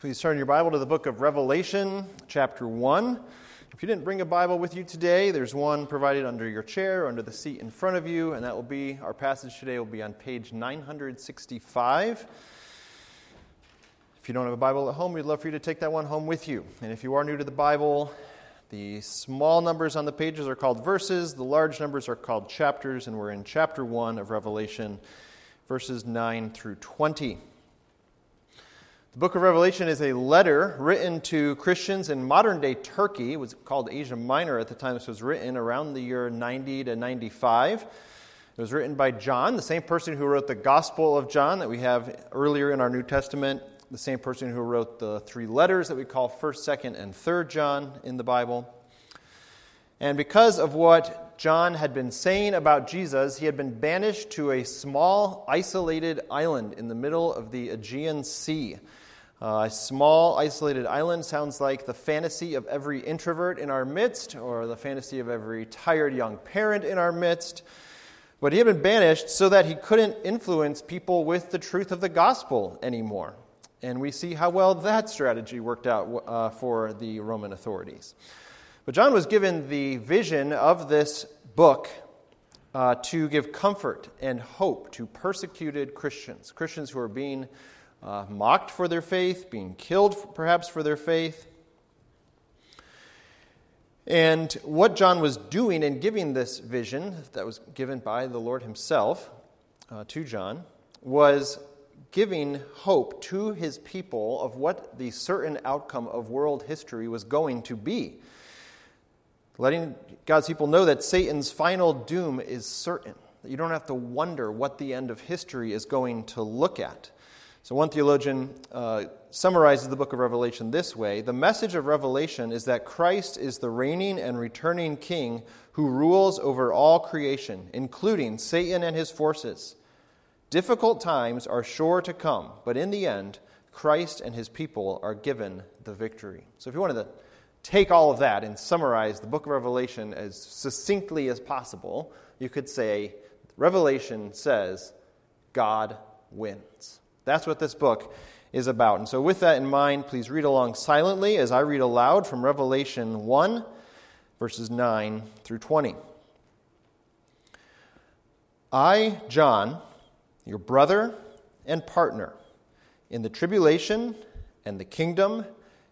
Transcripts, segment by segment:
Please turn your Bible to the book of Revelation, chapter 1. If you didn't bring a Bible with you today, there's one provided under your chair under the seat in front of you, and that will be our passage today will be on page 965. If you don't have a Bible at home, we'd love for you to take that one home with you. And if you are new to the Bible, the small numbers on the pages are called verses, the large numbers are called chapters, and we're in chapter 1 of Revelation, verses 9 through 20. The book of Revelation is a letter written to Christians in modern day Turkey. It was called Asia Minor at the time this was written, around the year 90 to 95. It was written by John, the same person who wrote the Gospel of John that we have earlier in our New Testament, the same person who wrote the three letters that we call 1st, 2nd, and 3rd John in the Bible. And because of what John had been saying about Jesus, he had been banished to a small, isolated island in the middle of the Aegean Sea. Uh, a small, isolated island sounds like the fantasy of every introvert in our midst, or the fantasy of every tired young parent in our midst. But he had been banished so that he couldn't influence people with the truth of the gospel anymore. And we see how well that strategy worked out uh, for the Roman authorities. But John was given the vision of this book uh, to give comfort and hope to persecuted Christians, Christians who are being uh, mocked for their faith, being killed perhaps for their faith. And what John was doing in giving this vision that was given by the Lord Himself uh, to John was giving hope to his people of what the certain outcome of world history was going to be. Letting God's people know that Satan's final doom is certain, that you don't have to wonder what the end of history is going to look at. So, one theologian uh, summarizes the book of Revelation this way The message of Revelation is that Christ is the reigning and returning king who rules over all creation, including Satan and his forces. Difficult times are sure to come, but in the end, Christ and his people are given the victory. So, if you wanted to take all of that and summarize the book of Revelation as succinctly as possible, you could say Revelation says God wins. That's what this book is about. And so, with that in mind, please read along silently as I read aloud from Revelation 1, verses 9 through 20. I, John, your brother and partner in the tribulation and the kingdom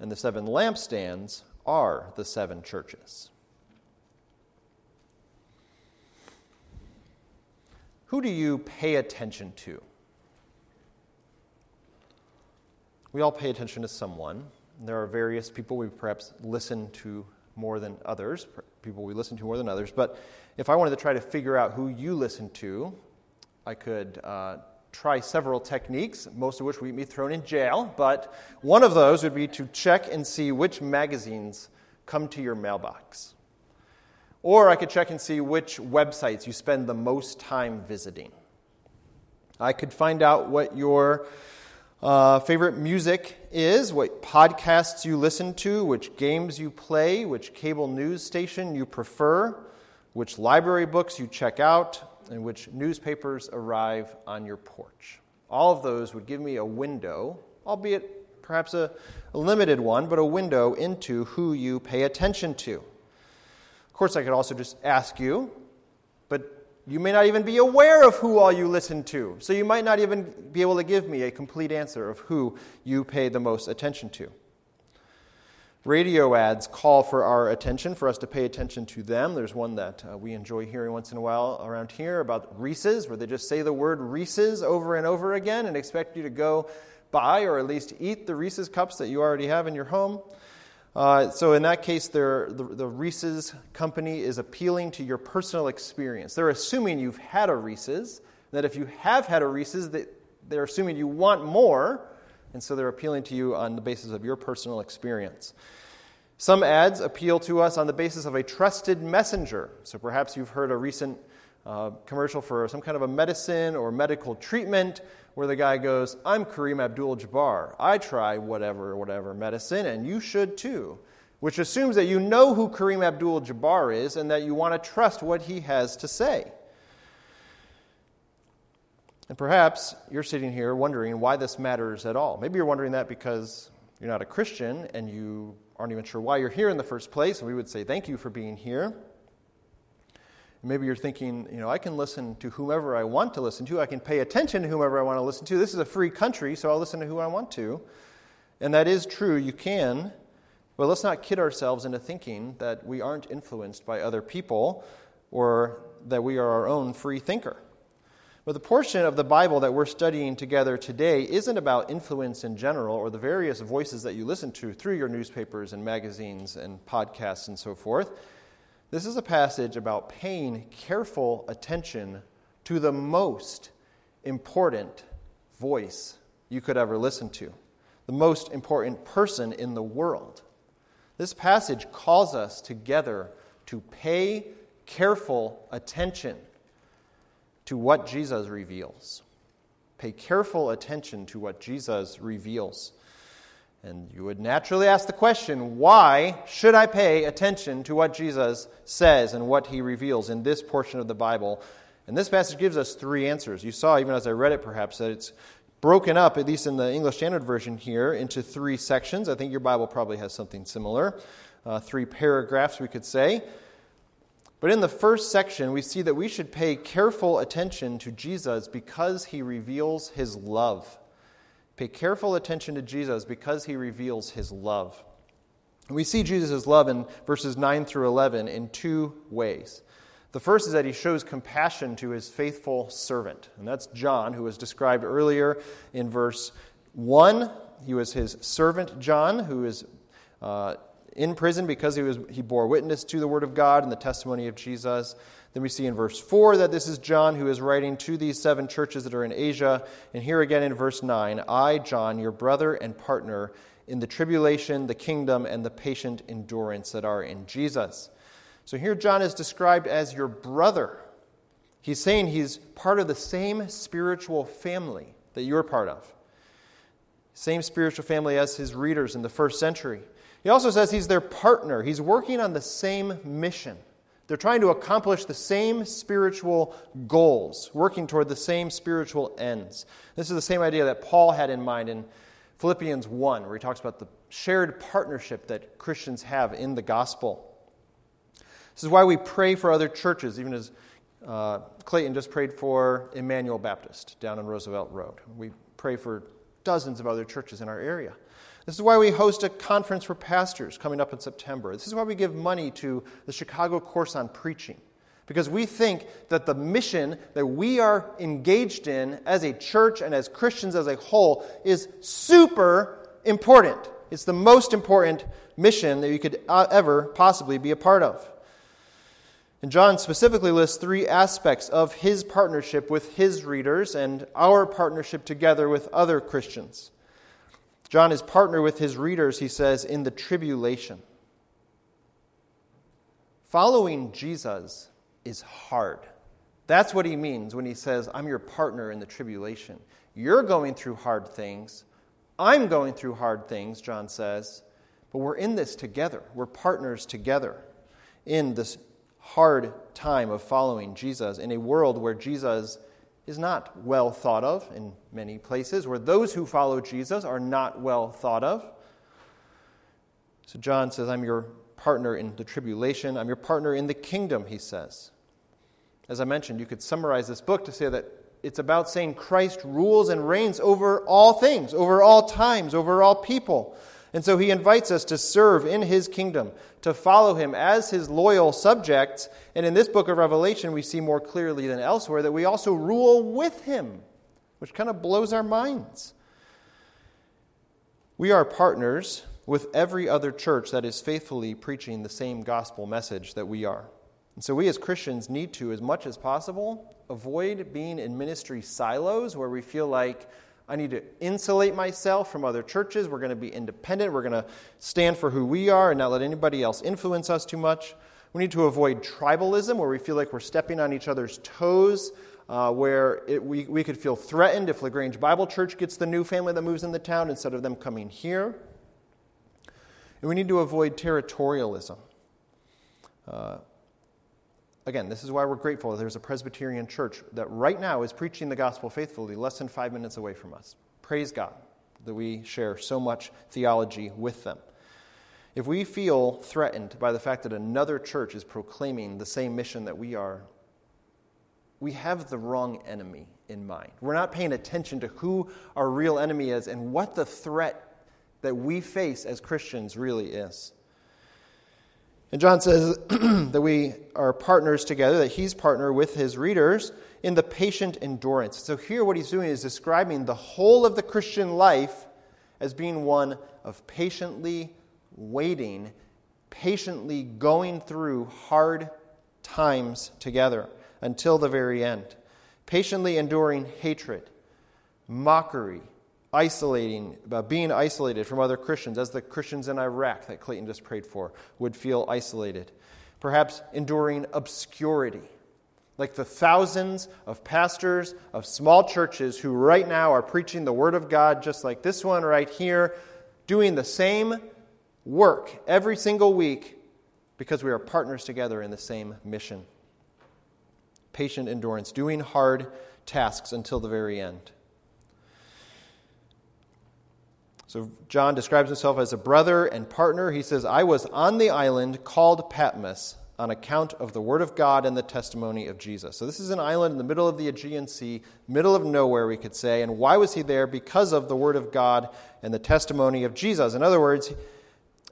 and the seven lampstands are the seven churches. Who do you pay attention to? We all pay attention to someone. There are various people we perhaps listen to more than others, people we listen to more than others. But if I wanted to try to figure out who you listen to, I could uh, try several techniques, most of which we'd be thrown in jail. But one of those would be to check and see which magazines come to your mailbox. Or I could check and see which websites you spend the most time visiting. I could find out what your uh, favorite music is, what podcasts you listen to, which games you play, which cable news station you prefer, which library books you check out, and which newspapers arrive on your porch. All of those would give me a window, albeit perhaps a, a limited one, but a window into who you pay attention to. Of course, I could also just ask you, but you may not even be aware of who all you listen to. So you might not even be able to give me a complete answer of who you pay the most attention to. Radio ads call for our attention, for us to pay attention to them. There's one that uh, we enjoy hearing once in a while around here about Reese's, where they just say the word Reese's over and over again and expect you to go buy or at least eat the Reese's cups that you already have in your home. Uh, so in that case, the, the Reese's company is appealing to your personal experience. They're assuming you've had a Reese's, that if you have had a Reese's, that they're assuming you want more, and so they're appealing to you on the basis of your personal experience. Some ads appeal to us on the basis of a trusted messenger. So perhaps you've heard a recent uh, commercial for some kind of a medicine or medical treatment where the guy goes, I'm Kareem Abdul Jabbar. I try whatever, whatever medicine, and you should too. Which assumes that you know who Kareem Abdul Jabbar is and that you want to trust what he has to say. And perhaps you're sitting here wondering why this matters at all. Maybe you're wondering that because you're not a Christian and you aren't even sure why you're here in the first place. And we would say, Thank you for being here. Maybe you're thinking, you know, I can listen to whomever I want to listen to. I can pay attention to whomever I want to listen to. This is a free country, so I'll listen to who I want to. And that is true, you can. But let's not kid ourselves into thinking that we aren't influenced by other people or that we are our own free thinker. But the portion of the Bible that we're studying together today isn't about influence in general or the various voices that you listen to through your newspapers and magazines and podcasts and so forth. This is a passage about paying careful attention to the most important voice you could ever listen to, the most important person in the world. This passage calls us together to pay careful attention to what Jesus reveals. Pay careful attention to what Jesus reveals. And you would naturally ask the question why should I pay attention to what Jesus says and what he reveals in this portion of the Bible? And this passage gives us three answers. You saw, even as I read it, perhaps, that it's broken up, at least in the English Standard Version here, into three sections. I think your Bible probably has something similar. Uh, three paragraphs, we could say. But in the first section, we see that we should pay careful attention to Jesus because he reveals his love. Pay careful attention to Jesus because he reveals his love. We see Jesus' love in verses 9 through 11 in two ways. The first is that he shows compassion to his faithful servant, and that's John, who was described earlier in verse 1. He was his servant John, who is uh, in prison because he, was, he bore witness to the word of God and the testimony of Jesus. Then we see in verse 4 that this is John who is writing to these seven churches that are in Asia. And here again in verse 9 I, John, your brother and partner in the tribulation, the kingdom, and the patient endurance that are in Jesus. So here John is described as your brother. He's saying he's part of the same spiritual family that you're part of. Same spiritual family as his readers in the first century. He also says he's their partner. He's working on the same mission. They're trying to accomplish the same spiritual goals, working toward the same spiritual ends. This is the same idea that Paul had in mind in Philippians 1, where he talks about the shared partnership that Christians have in the gospel. This is why we pray for other churches, even as uh, Clayton just prayed for Emmanuel Baptist down on Roosevelt Road. We pray for dozens of other churches in our area. This is why we host a conference for pastors coming up in September. This is why we give money to the Chicago Course on Preaching. Because we think that the mission that we are engaged in as a church and as Christians as a whole is super important. It's the most important mission that you could uh, ever possibly be a part of. And John specifically lists three aspects of his partnership with his readers and our partnership together with other Christians. John is partner with his readers, he says, in the tribulation. Following Jesus is hard. That's what he means when he says, I'm your partner in the tribulation. You're going through hard things. I'm going through hard things, John says, but we're in this together. We're partners together in this hard time of following Jesus in a world where Jesus is not well thought of in many places, where those who follow Jesus are not well thought of. So John says, I'm your partner in the tribulation, I'm your partner in the kingdom, he says. As I mentioned, you could summarize this book to say that it's about saying Christ rules and reigns over all things, over all times, over all people. And so he invites us to serve in his kingdom, to follow him as his loyal subjects. And in this book of Revelation, we see more clearly than elsewhere that we also rule with him, which kind of blows our minds. We are partners with every other church that is faithfully preaching the same gospel message that we are. And so we as Christians need to, as much as possible, avoid being in ministry silos where we feel like I need to insulate myself from other churches. We're going to be independent. We're going to stand for who we are and not let anybody else influence us too much. We need to avoid tribalism, where we feel like we're stepping on each other's toes, uh, where it, we, we could feel threatened if LaGrange Bible Church gets the new family that moves in the town instead of them coming here. And we need to avoid territorialism. Uh, Again, this is why we're grateful that there's a Presbyterian church that right now is preaching the gospel faithfully less than five minutes away from us. Praise God that we share so much theology with them. If we feel threatened by the fact that another church is proclaiming the same mission that we are, we have the wrong enemy in mind. We're not paying attention to who our real enemy is and what the threat that we face as Christians really is. And John says that we are partners together, that he's partner with his readers in the patient endurance. So here, what he's doing is describing the whole of the Christian life as being one of patiently waiting, patiently going through hard times together until the very end, patiently enduring hatred, mockery, isolating, uh, being isolated from other Christians, as the Christians in Iraq that Clayton just prayed for would feel isolated. Perhaps enduring obscurity, like the thousands of pastors of small churches who right now are preaching the Word of God, just like this one right here, doing the same work every single week because we are partners together in the same mission. Patient endurance, doing hard tasks until the very end. So John describes himself as a brother and partner. He says, I was on the island called Patmos on account of the word of God and the testimony of Jesus. So this is an island in the middle of the Aegean Sea, middle of nowhere, we could say. And why was he there? Because of the word of God and the testimony of Jesus. In other words,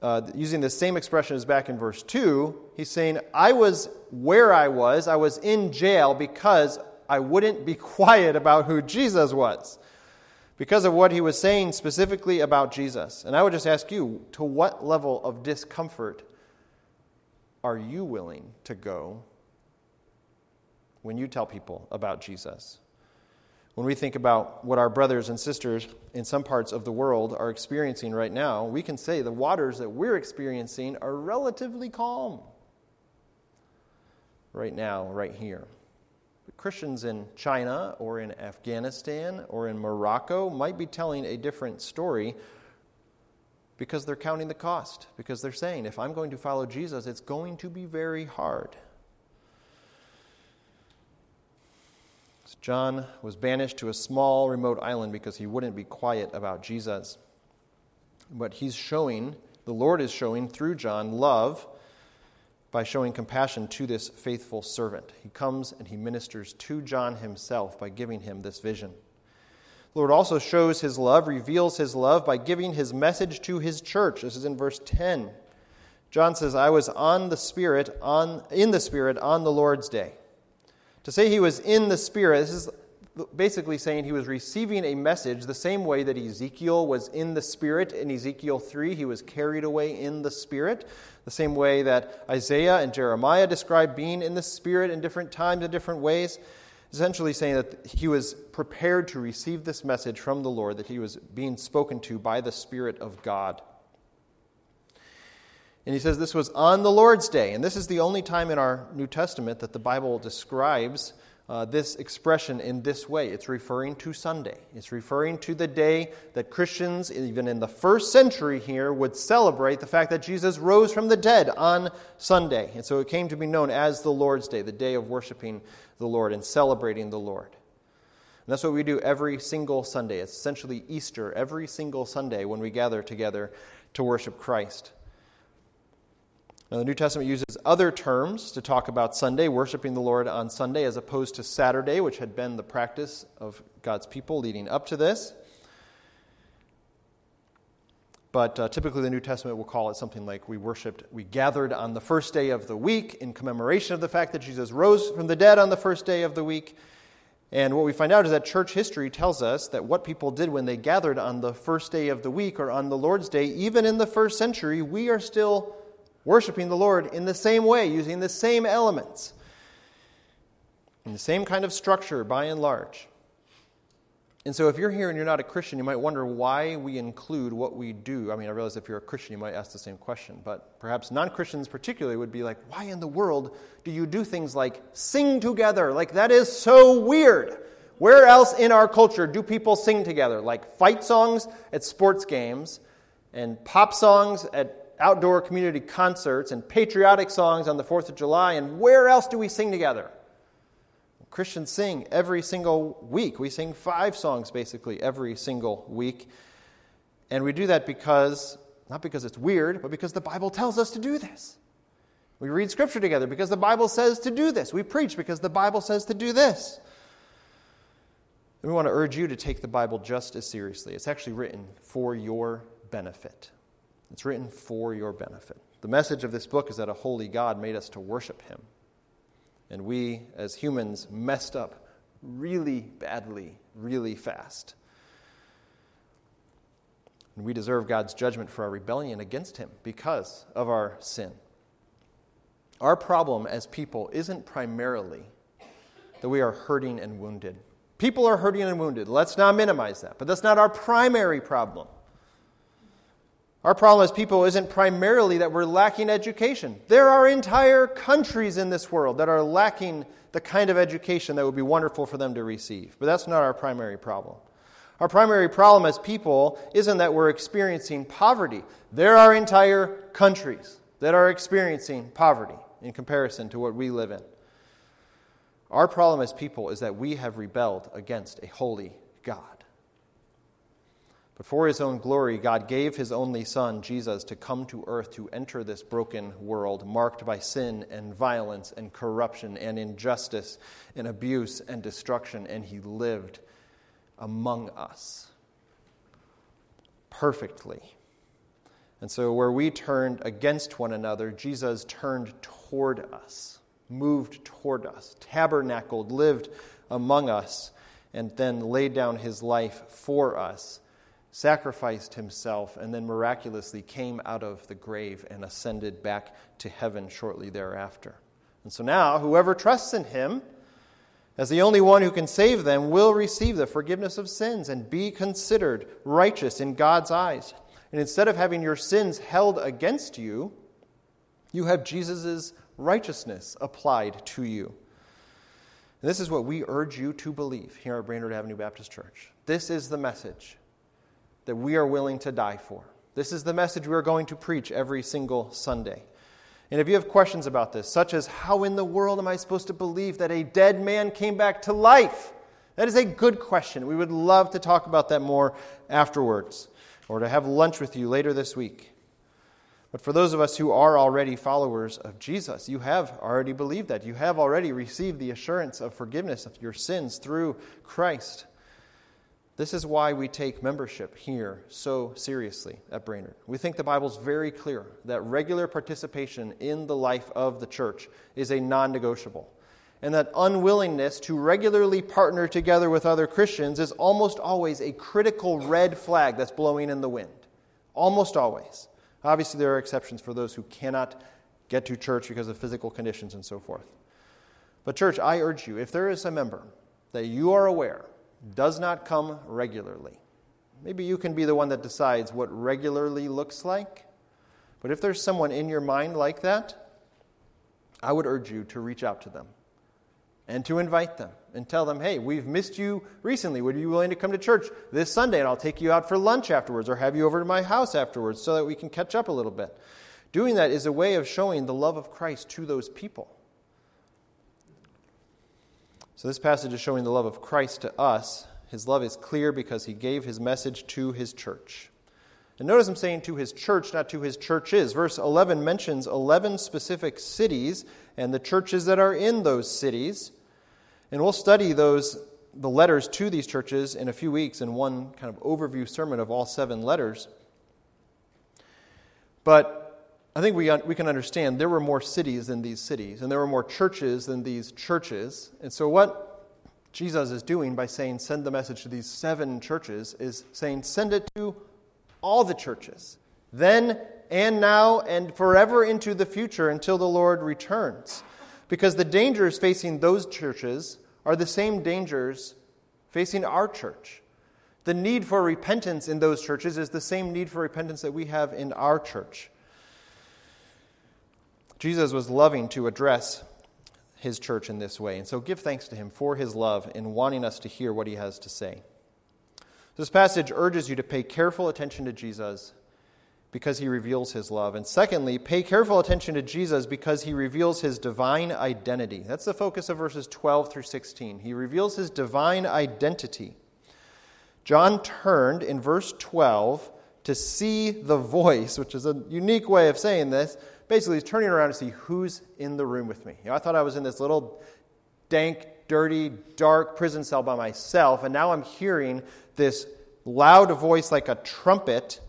uh, using the same expression as back in verse 2, he's saying, I was where I was, I was in jail because I wouldn't be quiet about who Jesus was because of what he was saying specifically about Jesus. And I would just ask you to what level of discomfort are you willing to go when you tell people about Jesus? When we think about what our brothers and sisters in some parts of the world are experiencing right now, we can say the waters that we're experiencing are relatively calm right now, right here. But Christians in China or in Afghanistan or in Morocco might be telling a different story because they're counting the cost, because they're saying, if I'm going to follow Jesus, it's going to be very hard. John was banished to a small, remote island because he wouldn't be quiet about Jesus. But he's showing, the Lord is showing through John, love by showing compassion to this faithful servant. He comes and he ministers to John himself by giving him this vision. The Lord also shows his love, reveals his love by giving his message to his church. This is in verse 10. John says, I was on the Spirit, on, in the Spirit on the Lord's day. To say he was in the Spirit, this is basically saying he was receiving a message the same way that Ezekiel was in the Spirit in Ezekiel 3. He was carried away in the Spirit. The same way that Isaiah and Jeremiah describe being in the Spirit in different times in different ways. Essentially saying that he was prepared to receive this message from the Lord, that he was being spoken to by the Spirit of God. And he says this was on the Lord's day. And this is the only time in our New Testament that the Bible describes uh, this expression in this way. It's referring to Sunday. It's referring to the day that Christians, even in the first century here, would celebrate the fact that Jesus rose from the dead on Sunday. And so it came to be known as the Lord's Day, the day of worshiping the Lord and celebrating the Lord. And that's what we do every single Sunday. It's essentially Easter every single Sunday when we gather together to worship Christ. Now, the New Testament uses other terms to talk about Sunday, worshiping the Lord on Sunday, as opposed to Saturday, which had been the practice of God's people leading up to this. But uh, typically, the New Testament will call it something like we worshiped, we gathered on the first day of the week in commemoration of the fact that Jesus rose from the dead on the first day of the week. And what we find out is that church history tells us that what people did when they gathered on the first day of the week or on the Lord's day, even in the first century, we are still worshiping the Lord in the same way, using the same elements, in the same kind of structure by and large. And so, if you're here and you're not a Christian, you might wonder why we include what we do. I mean, I realize if you're a Christian, you might ask the same question, but perhaps non Christians particularly would be like, why in the world do you do things like sing together? Like, that is so weird. Where else in our culture do people sing together? Like fight songs at sports games and pop songs at outdoor community concerts and patriotic songs on the 4th of July. And where else do we sing together? Christians sing every single week. We sing five songs basically every single week. And we do that because, not because it's weird, but because the Bible tells us to do this. We read Scripture together because the Bible says to do this. We preach because the Bible says to do this. And we want to urge you to take the Bible just as seriously. It's actually written for your benefit. It's written for your benefit. The message of this book is that a holy God made us to worship him. And we, as humans, messed up really badly, really fast. And we deserve God's judgment for our rebellion against him because of our sin. Our problem as people isn't primarily that we are hurting and wounded. People are hurting and wounded. Let's not minimize that. But that's not our primary problem. Our problem as people isn't primarily that we're lacking education. There are entire countries in this world that are lacking the kind of education that would be wonderful for them to receive. But that's not our primary problem. Our primary problem as people isn't that we're experiencing poverty. There are entire countries that are experiencing poverty in comparison to what we live in. Our problem as people is that we have rebelled against a holy God. But for his own glory, God gave his only Son, Jesus, to come to earth to enter this broken world marked by sin and violence and corruption and injustice and abuse and destruction, and he lived among us perfectly. And so, where we turned against one another, Jesus turned toward us, moved toward us, tabernacled, lived among us, and then laid down his life for us sacrificed himself, and then miraculously came out of the grave and ascended back to heaven shortly thereafter. And so now, whoever trusts in him as the only one who can save them will receive the forgiveness of sins and be considered righteous in God's eyes. And instead of having your sins held against you, you have Jesus' righteousness applied to you. And this is what we urge you to believe here at Brainerd Avenue Baptist Church. This is the message that we are willing to die for. This is the message we are going to preach every single Sunday. And if you have questions about this, such as how in the world am I supposed to believe that a dead man came back to life? That is a good question. We would love to talk about that more afterwards or to have lunch with you later this week. But for those of us who are already followers of Jesus, you have already believed that. You have already received the assurance of forgiveness of your sins through Christ. This is why we take membership here so seriously at Brainerd. We think the Bible's very clear that regular participation in the life of the church is a non negotiable. and that unwillingness to regularly partner together with other Christians is almost always a critical red flag that's blowing in the wind. Almost always. Obviously, there are exceptions for those who cannot get to church because of physical conditions and so forth. But, church, I urge you, if there is a member that you are aware does not come regularly, maybe you can be the one that decides what regularly looks like. But if there's someone in your mind like that, I would urge you to reach out to them and to invite them and tell them, hey, we've missed you recently. Would you be willing to come to church this Sunday and I'll take you out for lunch afterwards or have you over to my house afterwards so that we can catch up a little bit? Doing that is a way of showing the love of Christ to those people. So, this passage is showing the love of Christ to us. His love is clear because he gave his message to his church. And notice I'm saying to his church, not to his churches. Verse 11 mentions 11 specific cities and the churches that are in those cities. And we'll study those the letters to these churches in a few weeks in one kind of overview sermon of all seven letters. But I think we, we can understand there were more cities than these cities, and there were more churches than these churches. And so, what Jesus is doing by saying, send the message to these seven churches, is saying, send it to all the churches, then and now and forever into the future until the Lord returns. Because the dangers facing those churches are the same dangers facing our church. The need for repentance in those churches is the same need for repentance that we have in our church. Jesus was loving to address his church in this way, and so give thanks to him for his love in wanting us to hear what he has to say. This passage urges you to pay careful attention to Jesus because he reveals his love. And secondly, pay careful attention to Jesus because he reveals his divine identity. That's the focus of verses 12 through 16. He reveals his divine identity. John turned in verse 12 to see the voice, which is a unique way of saying this. Basically, he's turning around to see who's in the room with me. You know, I thought I was in this little dank, dirty, dark prison cell by myself, and now I'm hearing this loud voice like a trumpet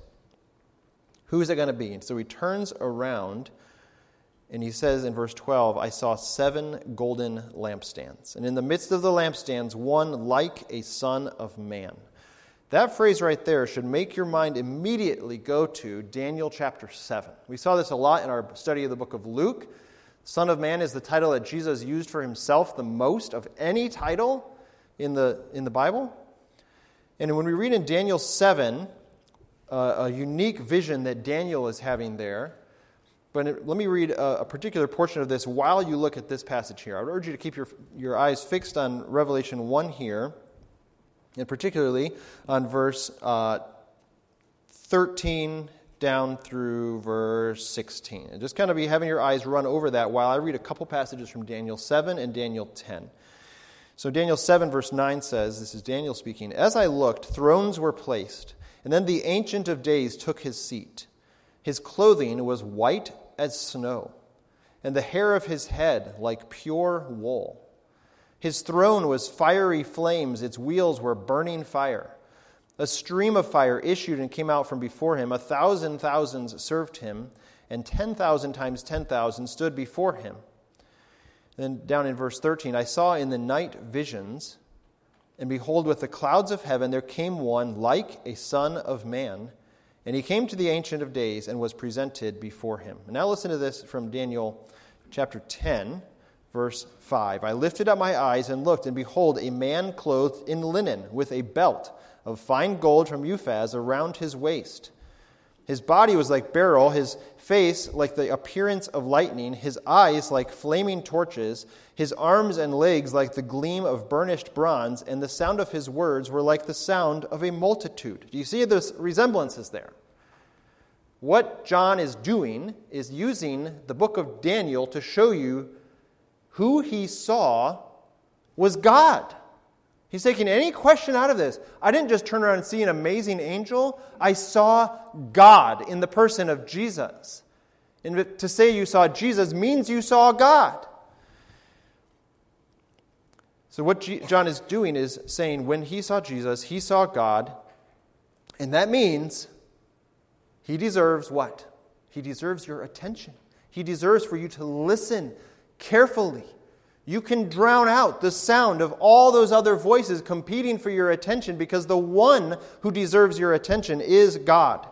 Who's it going to be? And so he turns around and he says in verse 12, I saw seven golden lampstands. And in the midst of the lampstands, one like a son of man. That phrase right there should make your mind immediately go to Daniel chapter 7. We saw this a lot in our study of the book of Luke. Son of Man is the title that Jesus used for himself the most of any title in the, in the Bible. And when we read in Daniel 7, uh, a unique vision that Daniel is having there. But let me read a, a, particular portion of this while you look at this passage here. I would urge you to keep your, your eyes fixed on Revelation 1 here, and particularly on verse uh, 13 down through verse 16. And just kind of be having your eyes run over that while I read a couple passages from Daniel 7 and Daniel 10. So, Daniel 7, verse 9 says, This is Daniel speaking As I looked, thrones were placed and then the Ancient of Days took his seat. His clothing was white as snow, and the hair of his head like pure wool. His throne was fiery flames, its wheels were burning fire. A stream of fire issued and came out from before him. A thousand thousands served him, and 10,000 times 10,000 stood before him. Then down in verse 13, I saw in the night visions and behold, with the clouds of heaven there came one like a son of man. And he came to the Ancient of Days and was presented before him. Now listen to this from Daniel chapter 10, verse 5. I lifted up my eyes and looked, and behold, a man clothed in linen, with a belt of fine gold from Uphaz around his waist. His body was like beryl, his face like the appearance of lightning, his eyes like flaming torches, his arms and legs like the gleam of burnished bronze, and the sound of his words were like the sound of a multitude. Do you see the resemblances there? What John is doing is using the book of Daniel to show you who he saw was God. He's taking any question out of this. I didn't just turn around and see an amazing angel, I saw God in the person of Jesus. And to say you saw Jesus means you saw God. So, what John is doing is saying when he saw Jesus, he saw God, and that means he deserves what? He deserves your attention. He deserves for you to listen carefully You can drown out the sound of all those other voices competing for your attention because the one who deserves your attention is God.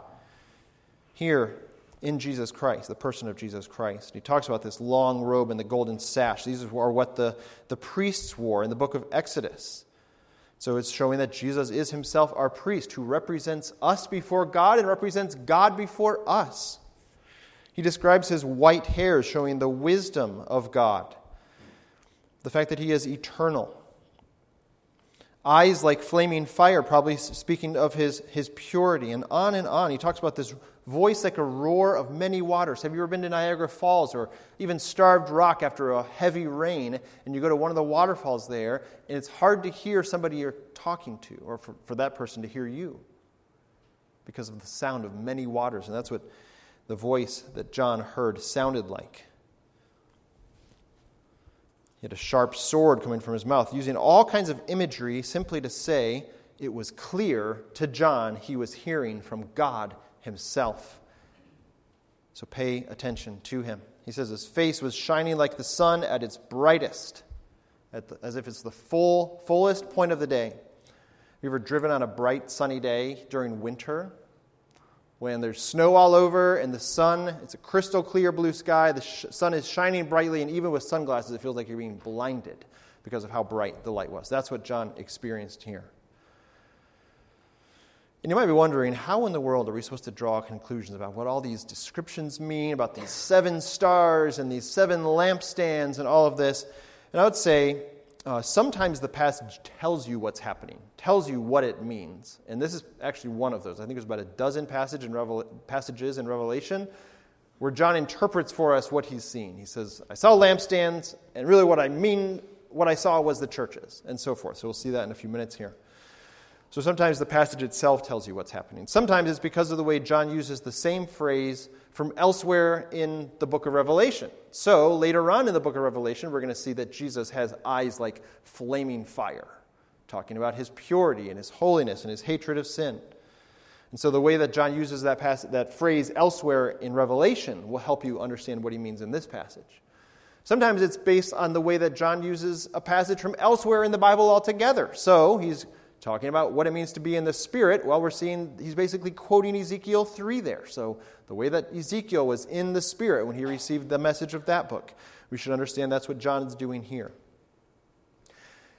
Here in Jesus Christ, the person of Jesus Christ. He talks about this long robe and the golden sash. These are what the, the priests wore in the book of Exodus. So it's showing that Jesus is himself our priest who represents us before God and represents God before us. He describes his white hair, showing the wisdom of God, the fact that he is eternal. Eyes like flaming fire, probably speaking of his, his purity, and on and on. He talks about this voice like a roar of many waters. Have you ever been to Niagara Falls or even Starved Rock after a heavy rain and you go to one of the waterfalls there and it's hard to hear somebody you're talking to or for, for that person to hear you because of the sound of many waters? And that's what the voice that John heard sounded like. He had a sharp sword coming from his mouth, using all kinds of imagery simply to say it was clear to John he was hearing from God himself. So pay attention to him. He says his face was shining like the sun at its brightest, at the, as if it's the full, fullest point of the day. Have you ever driven on a bright sunny day during winter? When there's snow all over and the sun, it's a crystal clear blue sky, the sh- sun is shining brightly, and even with sunglasses, it feels like you're being blinded because of how bright the light was. That's what John experienced here. And you might be wondering, how in the world are we supposed to draw conclusions about what all these descriptions mean, about these seven stars and these seven lampstands and all of this? And I would say, uh, sometimes the passage tells you what's happening, tells you what it means. And this is actually one of those. I think there's about a dozen passage in Revel- passages in Revelation where John interprets for us what he's seen. He says, I saw lampstands, and really what I mean, what I saw was the churches, and so forth. So we'll see that in a few minutes here. So sometimes the passage itself tells you what's happening. Sometimes it's because of the way John uses the same phrase from elsewhere in the book of Revelation. So later on in the book of Revelation, we're going to see that Jesus has eyes like flaming fire, talking about his purity and his holiness and his hatred of sin. And so the way that John uses that, passage, that phrase elsewhere in Revelation will help you understand what he means in this passage. Sometimes it's based on the way that John uses a passage from elsewhere in the Bible altogether. So he's talking about what it means to be in the Spirit, well, we're seeing he's basically quoting Ezekiel 3 there. So, the way that Ezekiel was in the Spirit when he received the message of that book, we should understand that's what John is doing here.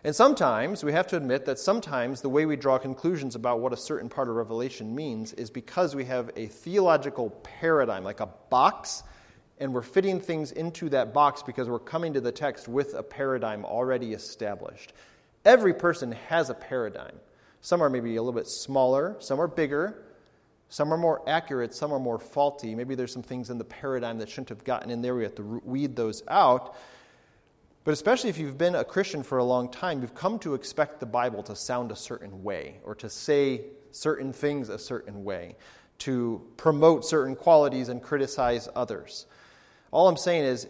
And sometimes, we have to admit that sometimes the way we draw conclusions about what a certain part of Revelation means is because we have a theological paradigm, like a box, and we're fitting things into that box because we're coming to the text with a paradigm already established. Every person has a paradigm. Some are maybe a little bit smaller, some are bigger, some are more accurate, some are more faulty. Maybe there's some things in the paradigm that shouldn't have gotten in there. We have to weed those out. But especially if you've been a Christian for a long time, you've come to expect the Bible to sound a certain way or to say certain things a certain way, to promote certain qualities and criticize others. All I'm saying is,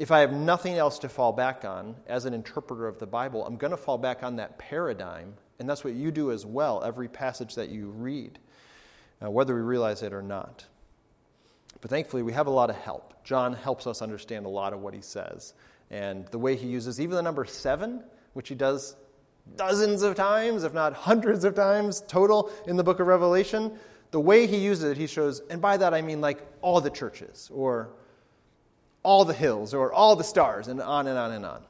if I have nothing else to fall back on as an interpreter of the Bible, I'm going to fall back on that paradigm. And that's what you do as well, every passage that you read, uh, whether we realize it or not. But thankfully, we have a lot of help. John helps us understand a lot of what he says. And the way he uses even the number seven, which he does dozens of times, if not hundreds of times total in the book of Revelation, the way he uses it, he shows, and by that I mean like all the churches, or all the hills or all the stars, and on and on and on.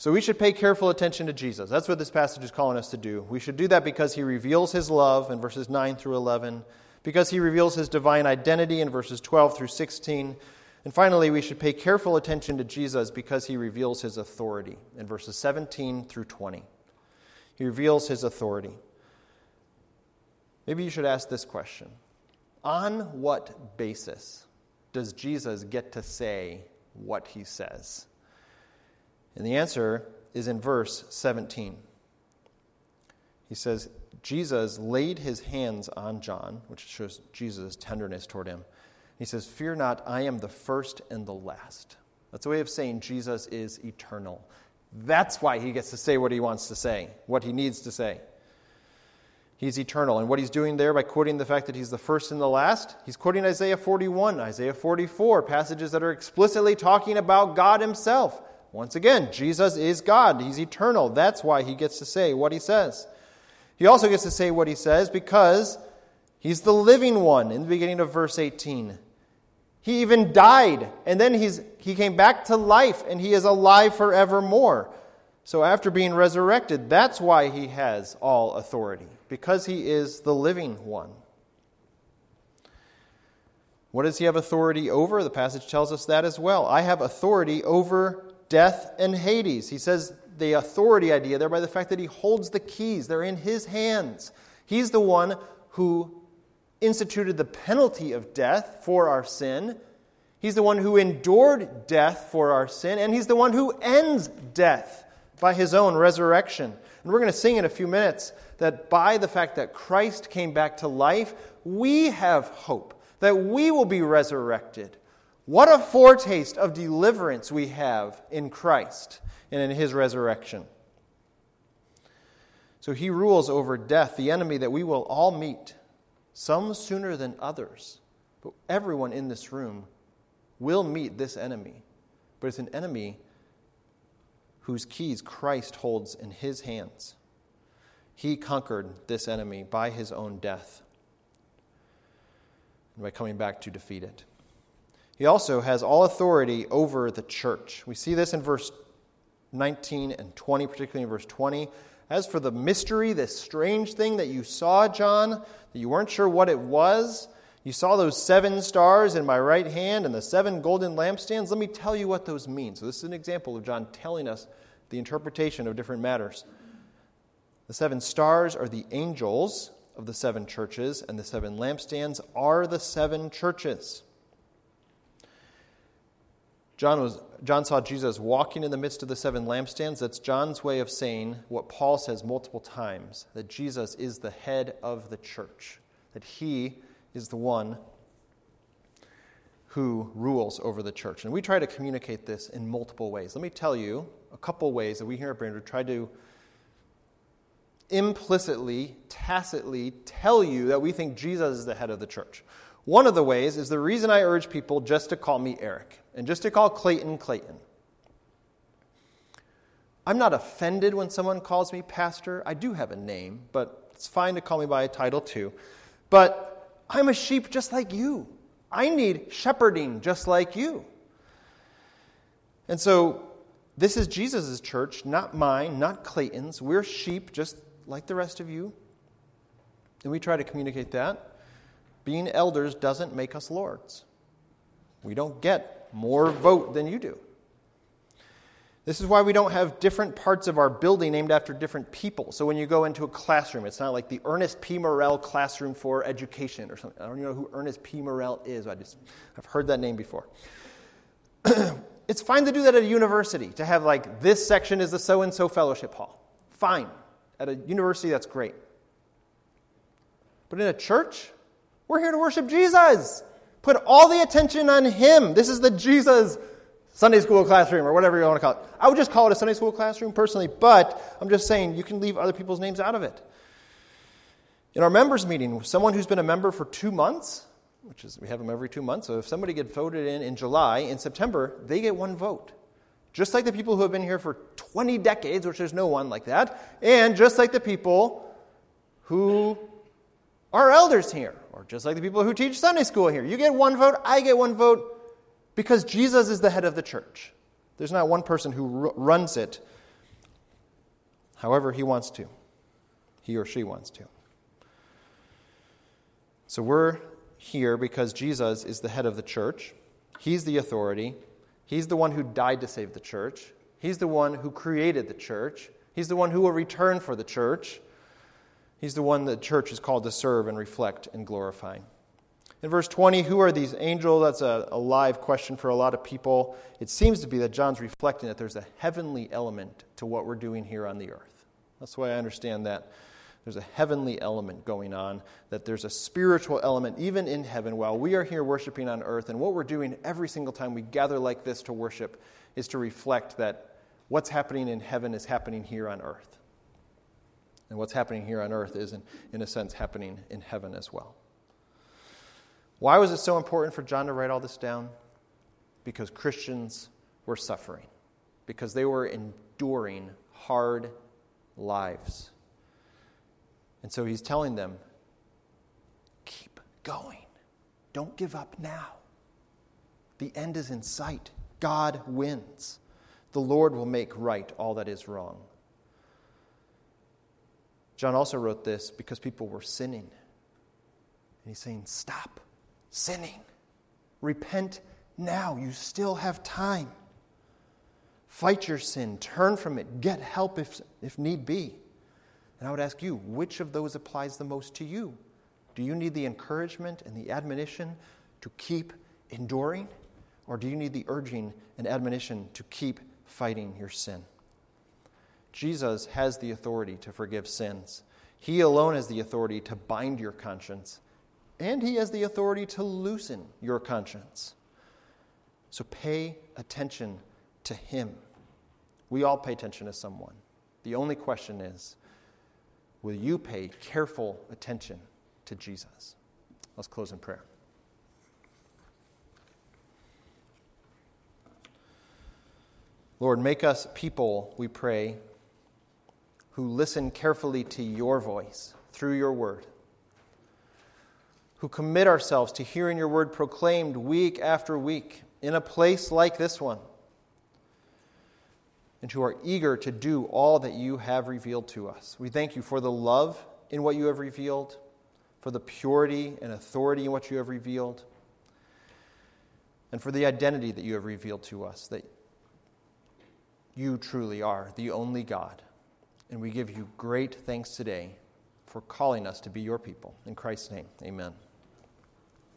So we should pay careful attention to Jesus. That's what this passage is calling us to do. We should do that because he reveals his love in verses 9 through 11, because he reveals his divine identity in verses 12 through 16. And finally, we should pay careful attention to Jesus because he reveals his authority in verses 17 through 20. He reveals his authority. Maybe you should ask this question On what basis does Jesus get to say what he says? And the answer is in verse 17. He says, Jesus laid his hands on John, which shows Jesus' tenderness toward him. He says, Fear not, I am the first and the last. That's a way of saying Jesus is eternal. That's why he gets to say what he wants to say, what he needs to say. He's eternal. And what he's doing there by quoting the fact that he's the first and the last, he's quoting Isaiah 41, Isaiah 44, passages that are explicitly talking about God himself. Once again, Jesus is God. He's eternal. That's why he gets to say what he says. He also gets to say what he says because he's the living one in the beginning of verse 18. He even died, and then he's, he came back to life, and he is alive forevermore. So, after being resurrected, that's why he has all authority, because he is the living one. What does he have authority over? The passage tells us that as well. I have authority over death and Hades. He says the authority idea there by the fact that he holds the keys, they're in his hands. He's the one who instituted the penalty of death for our sin. He's the one who endured death for our sin, and he's the one who ends death by his own resurrection. And we're going to sing in a few minutes that by the fact that Christ came back to life, we have hope, that we will be resurrected. What a foretaste of deliverance we have in Christ and in his resurrection. So he rules over death, the enemy that we will all meet, some sooner than others. But everyone in this room will meet this enemy. But it's an enemy whose keys Christ holds in his hands. He conquered this enemy by his own death and by coming back to defeat it. He also has all authority over the church. We see this in verse 19 and 20, particularly in verse 20. As for the mystery, this strange thing that you saw, John, that you weren't sure what it was, you saw those seven stars in my right hand and the seven golden lampstands. Let me tell you what those mean. So, this is an example of John telling us the interpretation of different matters. The seven stars are the angels of the seven churches, and the seven lampstands are the seven churches. John, was, John saw Jesus walking in the midst of the seven lampstands. That's John's way of saying what Paul says multiple times that Jesus is the head of the church, that he is the one who rules over the church. And we try to communicate this in multiple ways. Let me tell you a couple ways that we here at Brainerd try to implicitly, tacitly tell you that we think Jesus is the head of the church. One of the ways is the reason I urge people just to call me Eric and just to call Clayton Clayton. I'm not offended when someone calls me pastor. I do have a name, but it's fine to call me by a title too. But I'm a sheep just like you. I need shepherding just like you. And so this is Jesus' church, not mine, not Clayton's. We're sheep just like the rest of you. And we try to communicate that. Being elders doesn't make us lords. We don't get more vote than you do. This is why we don't have different parts of our building named after different people. So when you go into a classroom, it's not like the Ernest P. Morrell Classroom for Education or something. I don't even know who Ernest P. Morrell is. I just, I've heard that name before. it's fine to do that at a university, to have like this section is the so and so fellowship hall. Fine. At a university, that's great. But in a church, we're here to worship Jesus. Put all the attention on Him. This is the Jesus Sunday school classroom or whatever you want to call it. I would just call it a Sunday school classroom personally, but I'm just saying you can leave other people's names out of it. In our members meeting, someone who's been a member for two months, which is we have them every two months. So if somebody gets voted in in July, in September, they get one vote. Just like the people who have been here for 20 decades, which there's no one like that, and just like the people who are elders here, or just like the people who teach Sunday school here. You get one vote, I get one vote, because Jesus is the head of the church. There's not one person who r- runs it however he wants to, he or she wants to. So we're here because Jesus is the head of the church. He's the authority. He's the one who died to save the church. He's the one who created the church. He's the one who will return for the church. He's the one the church is called to serve and reflect and glorify. In verse 20, who are these angels? That's a, a live question for a lot of people. It seems to be that John's reflecting that there's a heavenly element to what we're doing here on the earth. That's way I understand that there's a heavenly element going on, that there's a spiritual element even in heaven while we are here worshiping on earth. And what we're doing every single time we gather like this to worship is to reflect that what's happening in heaven is happening here on earth. And what's happening here on earth is, in, in a sense, happening in heaven as well. Why was it so important for John to write all this down? Because Christians were suffering, because they were enduring hard lives. And so he's telling them keep going, don't give up now. The end is in sight. God wins. The Lord will make right all that is wrong. John also wrote this because people were sinning. And he's saying, Stop sinning. Repent now. You still have time. Fight your sin. Turn from it. Get help if, if need be. And I would ask you, which of those applies the most to you? Do you need the encouragement and the admonition to keep enduring? Or do you need the urging and admonition to keep fighting your sin? Jesus has the authority to forgive sins. He alone has the authority to bind your conscience, and He has the authority to loosen your conscience. So pay attention to Him. We all pay attention to someone. The only question is will you pay careful attention to Jesus? Let's close in prayer. Lord, make us people, we pray, who listen carefully to your voice through your word, who commit ourselves to hearing your word proclaimed week after week in a place like this one, and who are eager to do all that you have revealed to us. We thank you for the love in what you have revealed, for the purity and authority in what you have revealed, and for the identity that you have revealed to us, that you truly are the only God. And we give you great thanks today for calling us to be your people. In Christ's name, amen.